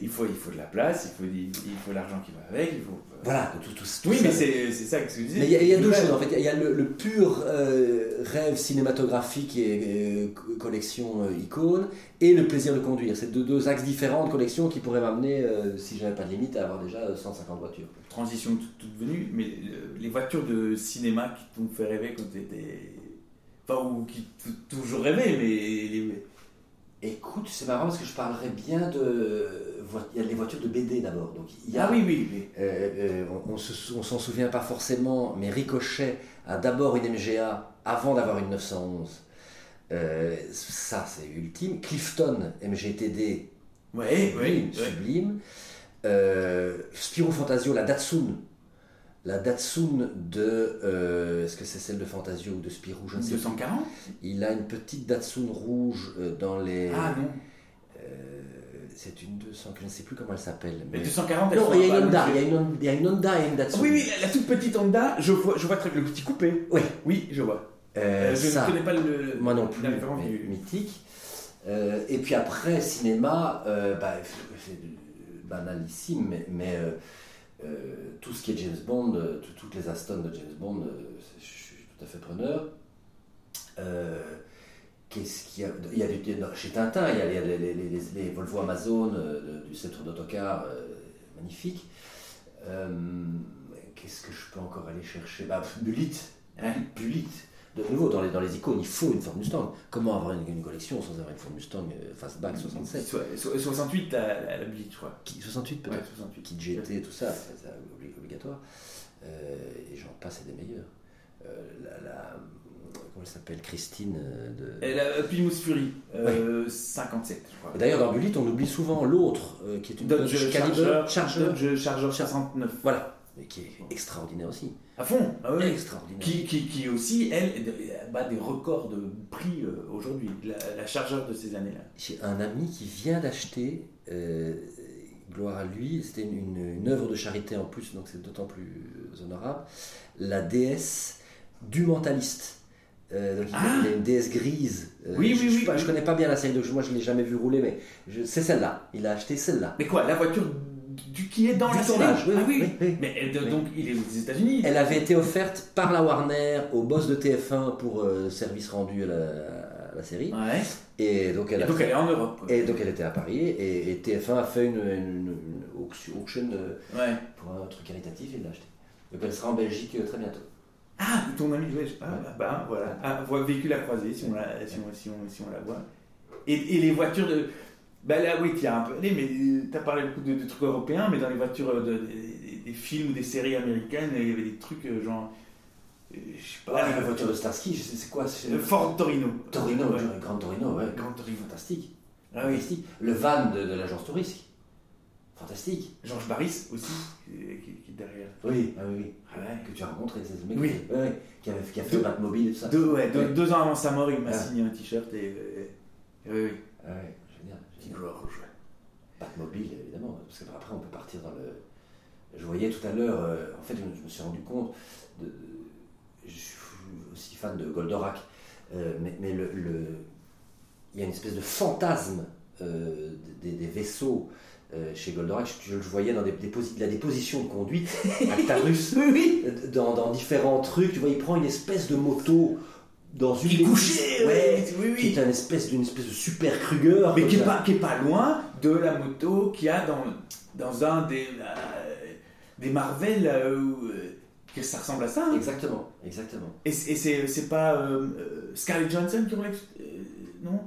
Il faut, il faut de la place, il faut, il, faut l'argent qui va avec. Il faut... voilà, tout, tout, tout Oui, ça. mais c'est c'est ça que je disais. Mais il y a, il y a deux choses en fait. Il y a le, le pur euh, rêve cinématographique et euh, co- collection euh, icône et le plaisir de conduire. C'est deux, deux axes différents de collection qui pourraient m'amener, euh, si j'avais pas de limite, à avoir déjà euh, 150 voitures. Transition toute, venue, mais euh, les voitures de cinéma qui t'ont fait rêver quand t'étais. Enfin, ou qui toujours rêvé, mais. Les... Écoute, c'est marrant parce que je parlerais bien de. Il y a les voitures de BD d'abord. Donc il y a, Ah oui, oui, oui. Euh, euh, on, on s'en souvient pas forcément, mais Ricochet a d'abord une MGA avant d'avoir une 911. Euh, ça, c'est ultime. Clifton MGTD Ouais, ouais, sublime. ouais. sublime. Euh, Spirou Fantasio, la Datsun. La Datsun de. euh, Est-ce que c'est celle de Fantasio ou de Spirou Je ne sais plus. 240 Il a une petite Datsun rouge dans les. Ah non. C'est une 200, que je ne sais plus comment elle s'appelle. Mais mais- 240, elles Non, il y a une Honda, il y a une Honda, il y a une Honda et une Datsun. Oui, oui, la, la toute petite Honda, je vois, je vois très bien le petit coupé. Oui. Oui, je vois. Euh, Euh, je ça, ne connais pas le. moi non plus, mais mythique. Euh, et puis après, cinéma, euh, bah, c'est banalissime, mais, mais, tout ce qui est James Bond, tout- toutes les Aston de James Bond, je suis tout à fait preneur. Euh, Qu'est-ce qu'il y a Il y a du- Chez Tintin, il y a les, les- les- les- les Volvo Amazon euh, du centre d'autocar, euh, magnifique. Euh, Qu'est-ce que je peux encore aller chercher? Bah, Bulit. Ouais. Bulit. De nouveau, dans les, dans les icônes, il faut une Ford Mustang. Comment avoir une, une collection sans avoir une Ford Mustang Fastback 67 So- so- 68, la, la, la Blitz, je crois. Qui- 68 Ouais, peut-être 68. Kit GT, tout ça, c'est c'est obli- obligatoire. Et j'en passe, c'est des meilleurs. La, la- comment elle s'appelle Christine euh, de... Et la Plymouth Fury, euh, 57, je crois. Et D'ailleurs, dans Bulit, on oublie souvent l'autre, euh, qui est une Dodge Charger, Charger. Dodge Charger 69. Voilà, mais qui est extraordinaire aussi. À fond, ah ouais. Extraordinaire. Qui, qui, qui aussi, elle, bat des records de prix euh, aujourd'hui, la, la chargeur de ces années-là. J'ai un ami qui vient d'acheter, euh, gloire à lui, c'était une, une, une œuvre de charité en plus, donc c'est d'autant plus honorable, la déesse du mentaliste. Euh, donc il, Ah il a une déesse grise. Euh, Oui, je, oui, je, oui, oui. je connais pas bien la série, donc moi je l'ai jamais vu rouler, mais je- c'est celle-là. Il a acheté celle-là. Mais quoi, la voiture du, qui est dans Du la tournage, série oui, Ah oui, oui, oui. Mais elle- Oui. donc, il est aux États-Unis. Elle avait été offerte par la Warner au boss de TF1 pour euh, service rendu à la, à la série. Ouais. Et donc elle Et a donc, fait- elle est en Europe. quoi. Et donc elle était à Paris et, et TF1 a fait une, une- une auction, auction, euh, Ouais. pour un truc caritatif et l'a acheté. Donc elle sera en Belgique euh, très bientôt. Ah, ton ami, ouais, je- ah, bah, bah, voilà. Ah, véhicule à croiser, si on la, si on, si on, si on la voit. Et, et les voitures de. Bah là, oui, tu as un peu mais tu as parlé beaucoup de, de trucs européens, mais dans les voitures de, de- des, films ou des séries américaines, il y avait des trucs euh, genre. euh, Je sais pas. Ah, la voiture de Starsky, je sais- c'est quoi c'est- euh, Ford Torino. Torino, Ouais. ouais, Grand Torino, ouais. Grand Torino. Fantastique. Ah oui. Fantastique. Le van de, de l'agence touriste. Fantastique. Georges Barris aussi, qui, est derrière. Oui, ah oui, oui. Ah ouais. Que tu as rencontré, c'est ce mec Oui. qui, ouais, qui, a fait Deux- Batmobile et tout ça. Deux, ouais, deux, Ouais. deux ans avant sa mort, il m'a Ah. signé un t-shirt et. oui, oui. Ah ouais, génial. Petit joueur rouge. Batmobile, évidemment, parce qu'après on peut partir dans le. Je voyais tout à l'heure, euh, en fait, je me suis rendu compte, de... je, plus aussi fan de Goldorak, euh, mais, mais le, le- il y a une espèce de fantasme euh, des, des vaisseaux euh, chez Goldorak. Je, je le voyais dans des, la déposition de conduite, (laughs) Actarus, Oui, oui. dans, dans différents trucs. Tu vois, il prend une espèce de moto dans une Il est des- couché, ouais, oui, qui oui. est un espèce d'une espèce de super Kruger. Mais qui est, ça. pas, qui est pas loin de la moto qu'il y a dans, dans un des, euh, des Marvel euh, euh, que ça ressemble à ça. hein. Exactement, exactement. Et, c'est- et c'est pas Scarlett Johansson qui roulait euh, Non?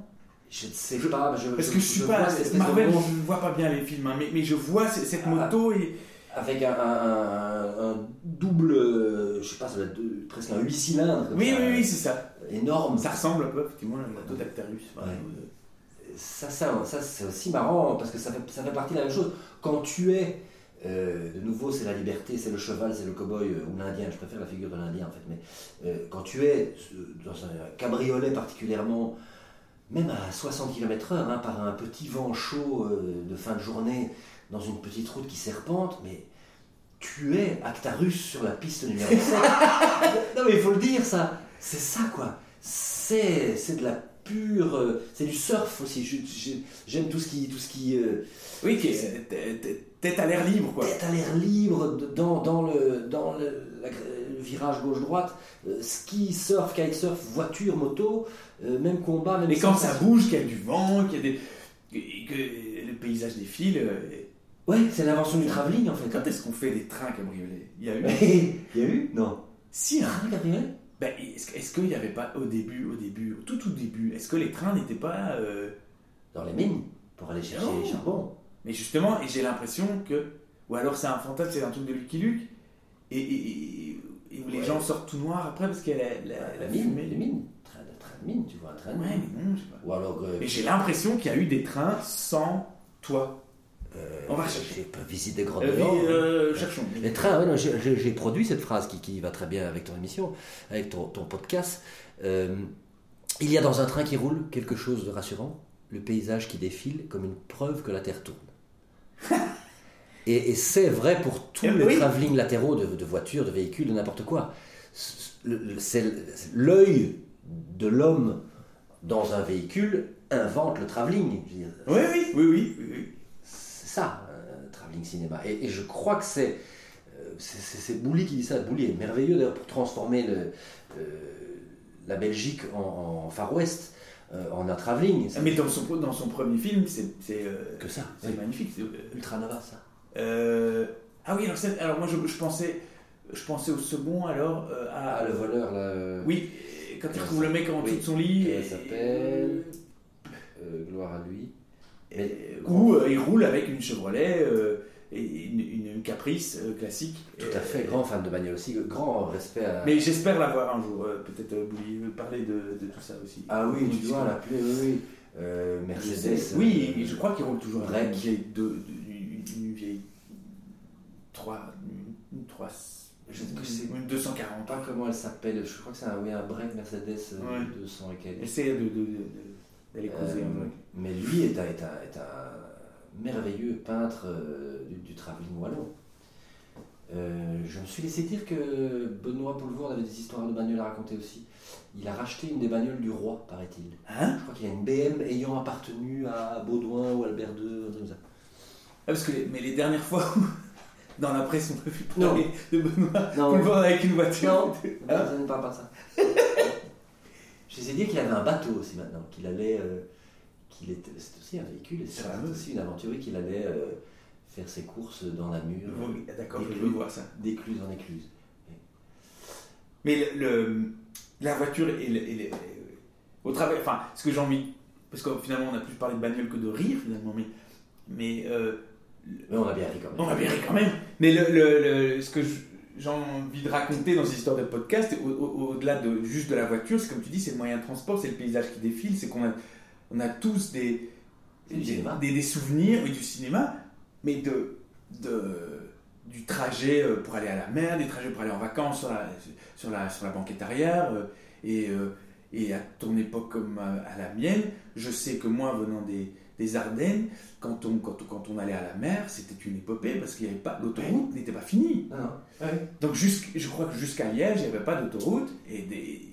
Je ne sais Je- pas, je, Parce que je suis pas. Marvel, je ne vois pas bien les films, hein, mais, mais je vois cette Ah. moto et. avec un, un- un- un double, euh, je sais pas, ça doit être deux- presque un 8 cylindres. comme Oui, ça, oui, oui, c'est ça. Énorme. Ça ressemble un peu, effectivement, à la moto d'Actarus. Ouais. euh, Ça, ça, ça c'est aussi marrant parce que ça fait, ça fait partie de la même chose. Quand tu es, euh, de nouveau, c'est la liberté, c'est le cheval, c'est le cow-boy euh, ou l'indien. Je préfère la figure de l'indien en fait. Mais euh, quand tu es euh, dans un cabriolet particulièrement, même à 60 km/h, hein, par un petit vent chaud euh, de fin de journée, dans une petite route qui serpente, mais tu es Actarus sur la piste numéro 7. (laughs) non mais il faut le dire ça. C'est ça quoi. C'est c'est de la pure. euh, c'est du surf aussi. J'aime tout ce qui. Tout ce qui euh, Oui, qui est tête à l'air libre, quoi. tête à l'air libre dans, dans, le, dans le, la- le virage gauche-droite, euh, ski, surf, kitesurf, voiture, moto, euh, même combat, même Et quand ça bouge, qu'il y a du vent, qu'il y a des. et que le paysage défile. euh, Ouais, c'est l'invention du travelling en fait. Quand est-ce qu'on fait des trains cabriolets Il y a eu? Il y a eu? Non. si, hein. Ah, cabriolet Ben, est-ce qu'il n'y avait pas au début, au début, au tout tout début, est-ce que les trains n'étaient pas. euh, Dans les mines, pour aller chercher les charbons? Mais justement, et j'ai l'impression que. Ou alors c'est un fantasme, c'est un truc de Lucky Luke, et, et, et- et où les Ouais. gens sortent tout noirs après parce qu'il y a la, la, La, la mine, fumée. les mines. Train de, train de mine, tu vois, un train de Ouais, mine. mais non, je sais pas. Ou alors. euh, Mais j'ai l'impression qu'il y a eu des trains sans toit. euh, on va chercher. J'ai pas visité Euh, euh, cherchons. Les trains, ouais, non, j'ai- produit cette phrase qui, qui va très bien avec ton émission, avec ton, ton podcast. Il y a dans un train qui roule quelque chose de rassurant, le paysage qui défile comme une preuve que la Terre tourne. Et et c'est vrai pour tous Eh les oui. travelling latéraux de, de voitures, de véhicules, de n'importe quoi. C'est l'œil de l'homme dans un véhicule invente le travelling. Oui, oui, oui, oui. oui, c'est ça, un travelling cinéma. Et, et je crois que c'est, euh, c'est, c'est- c'est Bouli qui dit ça. Bouli est merveilleux d'ailleurs pour transformer le, euh, la Belgique en, en Far West, euh, en un travelling. Mais dans son, dans son premier film, c'est euh, que ça. c'est magnifique. c'est, euh, Ultra Nova, ça. euh, ah oui, alors, alors moi je, je pensais, je pensais au second alors euh, à. Ah, le voleur, là. euh, Oui, quand il retrouve le mec en oui. dessous de son lit. Et- il s'appelle? Euh, gloire à lui. Mais, euh, euh, il roule avec une Chevrolet euh, et une, une Caprice euh, classique. tout à fait, grand fan de bagnole aussi, grand respect à. Mais j'espère l'avoir un jour. euh, Peut-être euh, parler de, de tout ça aussi. Ah oui, tu dois l'appeler, oui, oui. Euh, Je Mercedes. Oui, euh, je crois qu'il roule toujours Break. une vieille, deux- une, une vieille 3, une 3, Je sais que c'est- une 240. pas comment elle s'appelle, je crois que c'est un, oui, un break Mercedes Ouais. 200 et quelques. De, de, de- causer Euh, mais lui est un, est un, est un merveilleux peintre euh, du, du travelling wallon. Euh, je me suis laissé dire que Benoît Poulvord avait des histoires de bagnoles à raconter aussi. Il a racheté une des bagnoles du roi, paraît-il. Hein? Je crois qu'il y a une BM ayant appartenu à Baudouin ou Albert II, un truc comme ça. Ah, parce que les- mais les dernières fois où, (laughs) dans la presse, on peut plus Non. parler de Benoît Non, avec une voiture. Non. (laughs) Ah. ça ne parle pas de ça. (laughs) Je sais dire qu'il avait un bateau aussi maintenant, qu'il allait. euh, qu'il était, c'est aussi un véhicule, C'est aussi une aventure, oui, qu'il allait euh, faire ses courses dans la mur, Oui, D'accord, Des je veux voir ça. d'écluse en écluse. Mais le, le- la voiture et, le- et le- au travers, enfin, ce que j'ai envie, parce que finalement on a plus parlé de bagnole que de rire finalement, mais, mais euh, Mais on a bien ri quand même. on va bien rire quand même. Mais le, le- le- ce que j'ai envie de raconter dans ces histoires de podcast, au- au- au-delà de juste de la voiture, c'est comme tu dis, c'est le moyen de transport, c'est le paysage qui défile, c'est qu'on a, on a tous des, des, des souvenirs, oui, du cinéma, mais de, de, du trajet euh, pour aller à la mer, des trajets pour aller en vacances sur la, sur la, sur la banquette arrière. euh, Et, euh, et à ton époque comme à, la mienne, je sais que moi, venant des, des Ardennes, quand on, quand, quand on allait à la mer, c'était une épopée parce qu'il y avait pas l'autoroute n'était pas finie. Non. Donc jusqu'- je crois que jusqu'à Liège, il n'y avait pas d'autoroute et des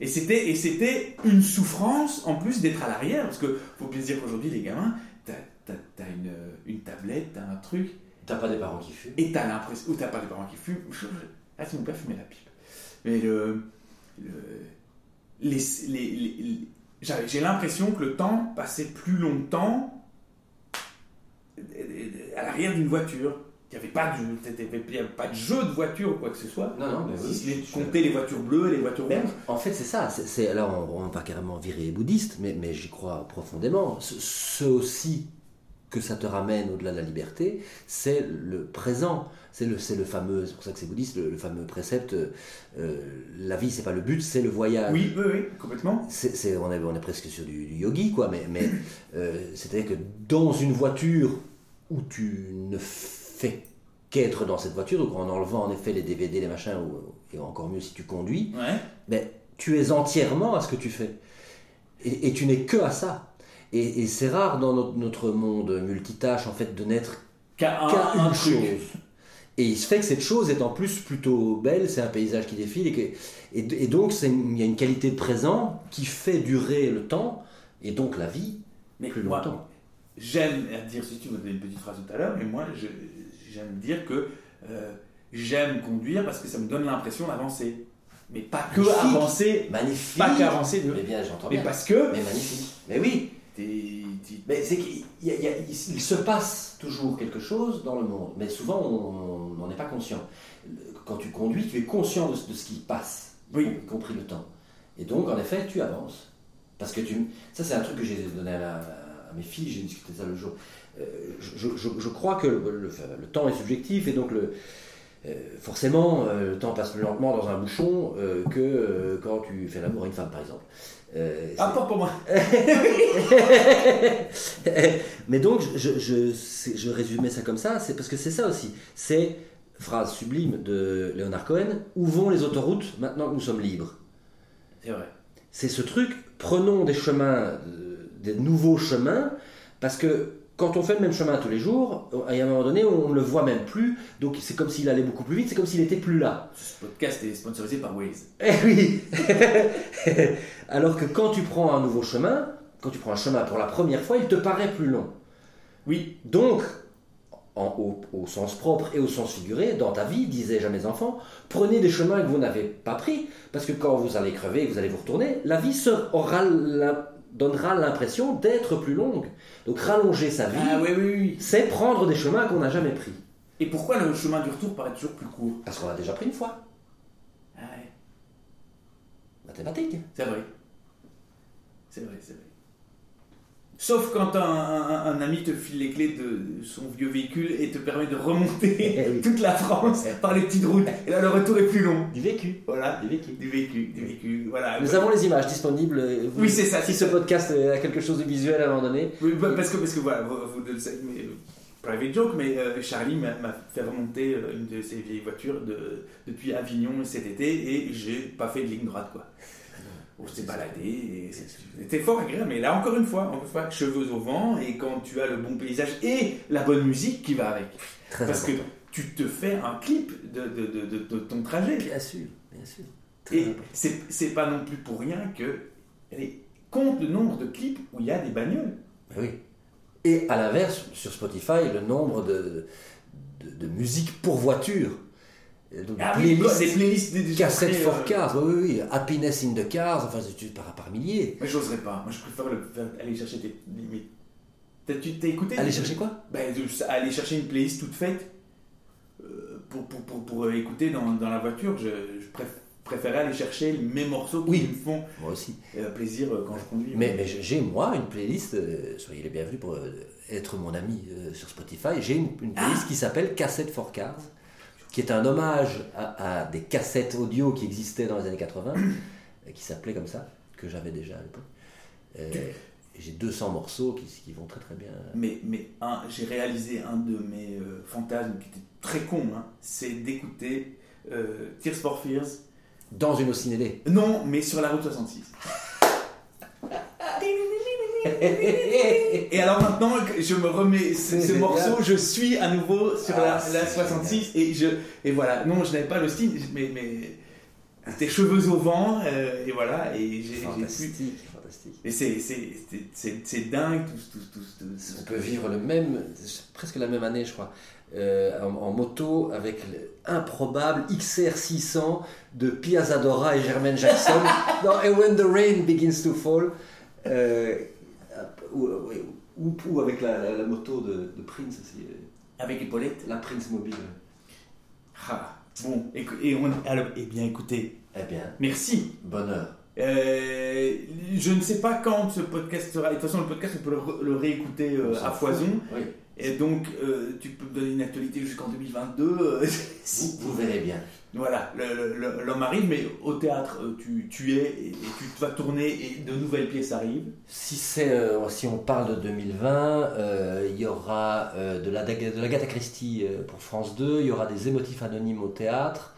et c'était et c'était une souffrance en plus d'être à l'arrière parce que faut bien se dire qu'aujourd'hui les gamins, t'as as, une, une tablette, t'as un truc T'as pas des parents qui fument et t'as l'impression ou t'as pas de parents qui fument. Ah si mon père fumait la pipe. Mais le, le les, les, les- les- j'avais- j'ai l'impression que le temps passait plus longtemps à l'arrière d'une voiture. Il n'y avait, avait pas de jeu de voiture ou quoi que ce soit. Non, non, mais Si oui. compter les voitures bleues et les voitures Mais rouges. en fait, c'est ça. C'est, alors, on ne va pas carrément virer bouddhiste, mais, mais j'y crois profondément. Ce, ce aussi que ça te ramène au-delà de la liberté, c'est le présent. C'est le, c'est le fameux, c'est pour ça que c'est bouddhiste, le, le fameux précepte euh, la vie, c'est pas le but, c'est le voyage. Oui, oui, oui, complètement. C'est, c'est- on, est, on est presque sur du, du yogi, quoi, mais, mais euh, c'est-à-dire que dans une voiture où tu ne fais qu'être dans cette voiture, donc en enlevant en effet les DVD, les machins, ou, et encore mieux si tu conduis, Ouais. ben, tu es entièrement à ce que tu fais. Et, et tu n'es que à ça. Et, et c'est rare dans notre, notre monde multitâche, en fait, de n'être Qu'à un, qu'à un une truc. chose. Et il se fait que cette chose est en plus plutôt belle, c'est un paysage qui défile, et, que- et, et donc il y a une qualité de présent qui fait durer le temps, et donc la vie, Mais plus moi, longtemps. J'aime dire, si tu m'as donné une petite phrase tout à l'heure, mais moi j'aime dire que euh, j'aime conduire parce que ça me donne l'impression d'avancer. Mais pas que Magnifique. avancer, Magnifique pas qu'avancer, de- Mais bien, j'entends mais bien. parce que Mais magnifique. Mais oui, Mais c'est qu'il y a- il y a- il- il se passe toujours quelque chose dans le monde, mais souvent on n'en est pas conscient. Quand tu conduis, tu es conscient de, ce- de ce qui passe, Oui. y compris le temps. Et donc, en effet, tu avances. Parce que tu... Ça, c'est un truc que j'ai donné à, la- à mes filles, j'ai discuté de ça le jour. Euh, je, je- je crois que le, le- enfin, le temps est subjectif, et donc le, euh, forcément, euh, le temps passe plus lentement dans un bouchon que quand tu fais l'amour à une femme, par exemple. Euh, Ah, pas pour moi. (laughs) Mais donc, je, je, résumais ça comme ça, c'est parce que c'est ça aussi. C'est, phrase sublime de Leonard Cohen, où vont les autoroutes maintenant que nous sommes libres? C'est vrai. C'est ce truc, prenons des chemins, des nouveaux chemins, parce que quand on fait le même chemin tous les jours, à un moment donné, on ne le voit même plus, donc c'est comme s'il allait beaucoup plus vite, c'est comme s'il n'était plus là. Ce podcast est sponsorisé par Waze. Eh oui (laughs) Alors que quand tu prends un nouveau chemin, quand tu prends un chemin pour la première fois, il te paraît plus long. Oui, Donc, en- au, au sens propre et au sens figuré, dans ta vie, disais-je à mes enfants, prenez des chemins que vous n'avez pas pris, parce que quand vous allez crever et que vous allez vous retourner, la vie se- aura la- donnera l'impression d'être plus longue. Donc rallonger sa vie, ah oui, oui, oui. c'est prendre des chemins qu'on n'a jamais pris. Et pourquoi le chemin du retour paraît toujours plus court? Parce qu'on l'a déjà pris une fois. Ah ouais, Mathématiques. c'est vrai. C'est vrai, c'est vrai. Sauf quand un, un- un ami te file les clés de son vieux véhicule et te permet de remonter Eh oui. toute la France Eh. par les petites routes. Et là, le retour est plus long. Du vécu. Voilà. Du vécu. Du vécu, du vécu, voilà. Nous avons les images disponibles. euh, vous- Oui, c'est ça, Si ce podcast a quelque chose de visuel à un moment donné. Oui, bah, parce que, parce que voilà, vous, vous le savez, mais, euh, private joke, mais euh, Charlie m'a fait remonter euh, une de ses vieilles voitures de, depuis Avignon cet été et j'ai pas fait de ligne droite, quoi. On s'est baladé c'était fort agréable, mais là encore une fois, encore une fois, cheveux au vent et quand tu as le bon paysage et la bonne musique qui va avec. Très Parce que tu te fais un clip de, de, de, de- de ton trajet. Bien sûr, bien sûr. Très Et c'est c'est pas non plus pour rien que. allez, compte le nombre de clips où il y a des bagnoles. Oui. Et à l'inverse, sur Spotify, le nombre de, de, de musique pour voiture. Donc, Ah oui, playlists, des playlists des cassettes for euh, cars, oui, oui, oui. Happiness in the cars, enfin, c'est par, par milliers. Moi, j'oserais pas. Moi, je préfère le aller chercher des. mais- tu- t'as écouté Aller chercher quoi? Ben, de- Aller chercher une playlist toute faite euh, pour, pour, pour, pour, écouter dans, dans la voiture. Je, je préf- préférais aller chercher mes morceaux qui Oui. me font Moi aussi. euh, plaisir quand je conduis. Mais, mais j'ai moi une playlist, euh, soyez les bienvenus pour euh, être mon ami sur Spotify. J'ai une, une playlist qui s'appelle Cassette for Cars, qui est un hommage à, à des cassettes audio qui existaient dans les années 80, euh, qui s'appelaient comme ça, que j'avais déjà à l'époque. Euh, j'ai 200 morceaux qui, qui vont très très bien. Mais, j'ai réalisé un de mes euh, fantasmes qui était très con, hein, c'est d'écouter euh, Tears for Fears. Dans une oscinélé. Non, mais sur la route 66. (laughs) Et alors maintenant, je me remets ce, morceau, je suis à nouveau sur Ah, la, c'est la 66 et je et voilà. Non, je n'avais pas le style, mais mais c'était cheveux au vent euh, et voilà et j'ai j'ai pu. Fantastique, fantastique. Et c'est c'est dingue tout tout tout. On peut vivre le même, presque la même année, je crois, euh, en, en moto avec l'improbable XR600 de Pia Zadora et Jermaine Jackson (laughs) dans And When the Rain Begins to Fall. euh, ou, oui, ou- ou avec la, la- la moto de, de Prince aussi, euh, Avec Hippolyte? la Prince Mobile. Ah, bon, et, et on alors eh bien écoutez, Eh bien, merci. bonheur. Euh, je ne sais pas quand ce podcast sera. De toute façon, le podcast, on peut le, réécouter euh, à foison. Oui, Et donc, euh, tu peux me donner une actualité jusqu'en 2022. euh, (laughs) vous, vous verrez bien. Voilà, l'homme arrive, mais au théâtre, euh, tu, tu es et, et tu vas tourner et de nouvelles pièces arrivent. Si, c'est, euh, si on parle de 2020, euh, il y aura de, la, de l'Agatha Christie pour France 2, il y aura des émotifs anonymes au théâtre,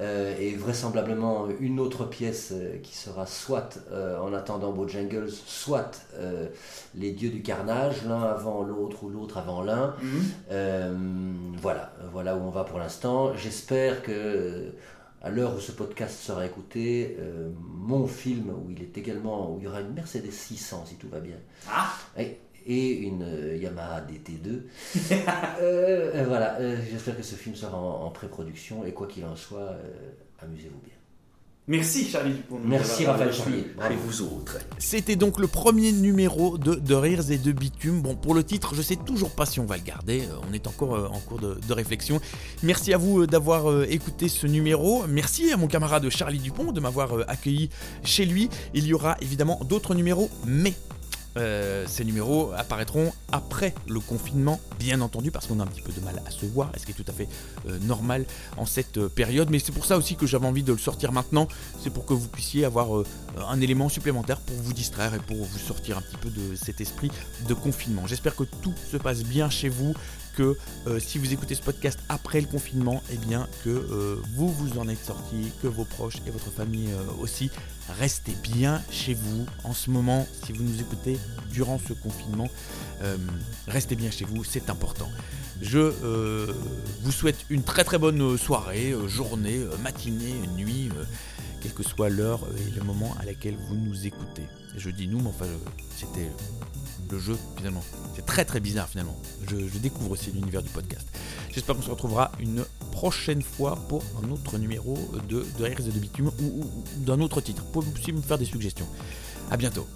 euh, et vraisemblablement une autre pièce euh, qui sera soit euh, En attendant Bojangles, soit euh, Les dieux du carnage, l'un avant l'autre ou l'autre avant l'un. Euh, voilà, voilà où on va pour l'instant. J'espère que euh, à l'heure où ce podcast sera écouté, euh, mon film où il est également où il y aura une Mercedes 600 si tout va bien. Ah. Et, et une euh, Yamaha DT2. (laughs) Euh, euh, voilà, euh, j'espère que ce film sera en, en pré-production et quoi qu'il en soit, euh, amusez-vous bien. Merci Charlie Dupont. Merci avoir Raphaël. Bravo. Et vous autres. C'était donc le premier numéro de, de Rires et de Bitume. Bon, pour le titre, je sais toujours pas si on va le garder. On est encore en cours de, de réflexion. Merci à vous d'avoir écouté ce numéro. Merci à mon camarade Charlie Dupont de m'avoir accueilli chez lui. Il y aura évidemment d'autres numéros, mais euh, ces numéros apparaîtront après le confinement, bien entendu, parce qu'on a un petit peu de mal à se voir, ce qui est tout à fait euh, normal en cette euh, période. Mais c'est pour ça aussi que j'avais envie de le sortir maintenant. C'est pour que vous puissiez avoir un élément supplémentaire pour vous distraire et pour vous sortir un petit peu de cet esprit de confinement. J'espère que tout se passe bien chez vous, euh, si vous écoutez ce podcast après le confinement, eh bien que euh, vous vous en êtes sortis, que vos proches et votre famille euh, aussi. Restez bien chez vous en ce moment, si vous nous écoutez durant ce confinement, restez bien chez vous, c'est important. Je vous souhaite une très très bonne soirée, journée, matinée, nuit, quelle que soit l'heure et le moment à laquelle vous nous écoutez. Je dis nous, mais enfin, c'était le jeu finalement. C'est très très bizarre finalement. Je, découvre aussi l'univers du podcast. J'espère qu'on se retrouvera une prochaine fois pour un autre numéro de, de Rires et de Bitume ou, d'un autre titre. Vous pouvez aussi me faire des suggestions? A bientôt.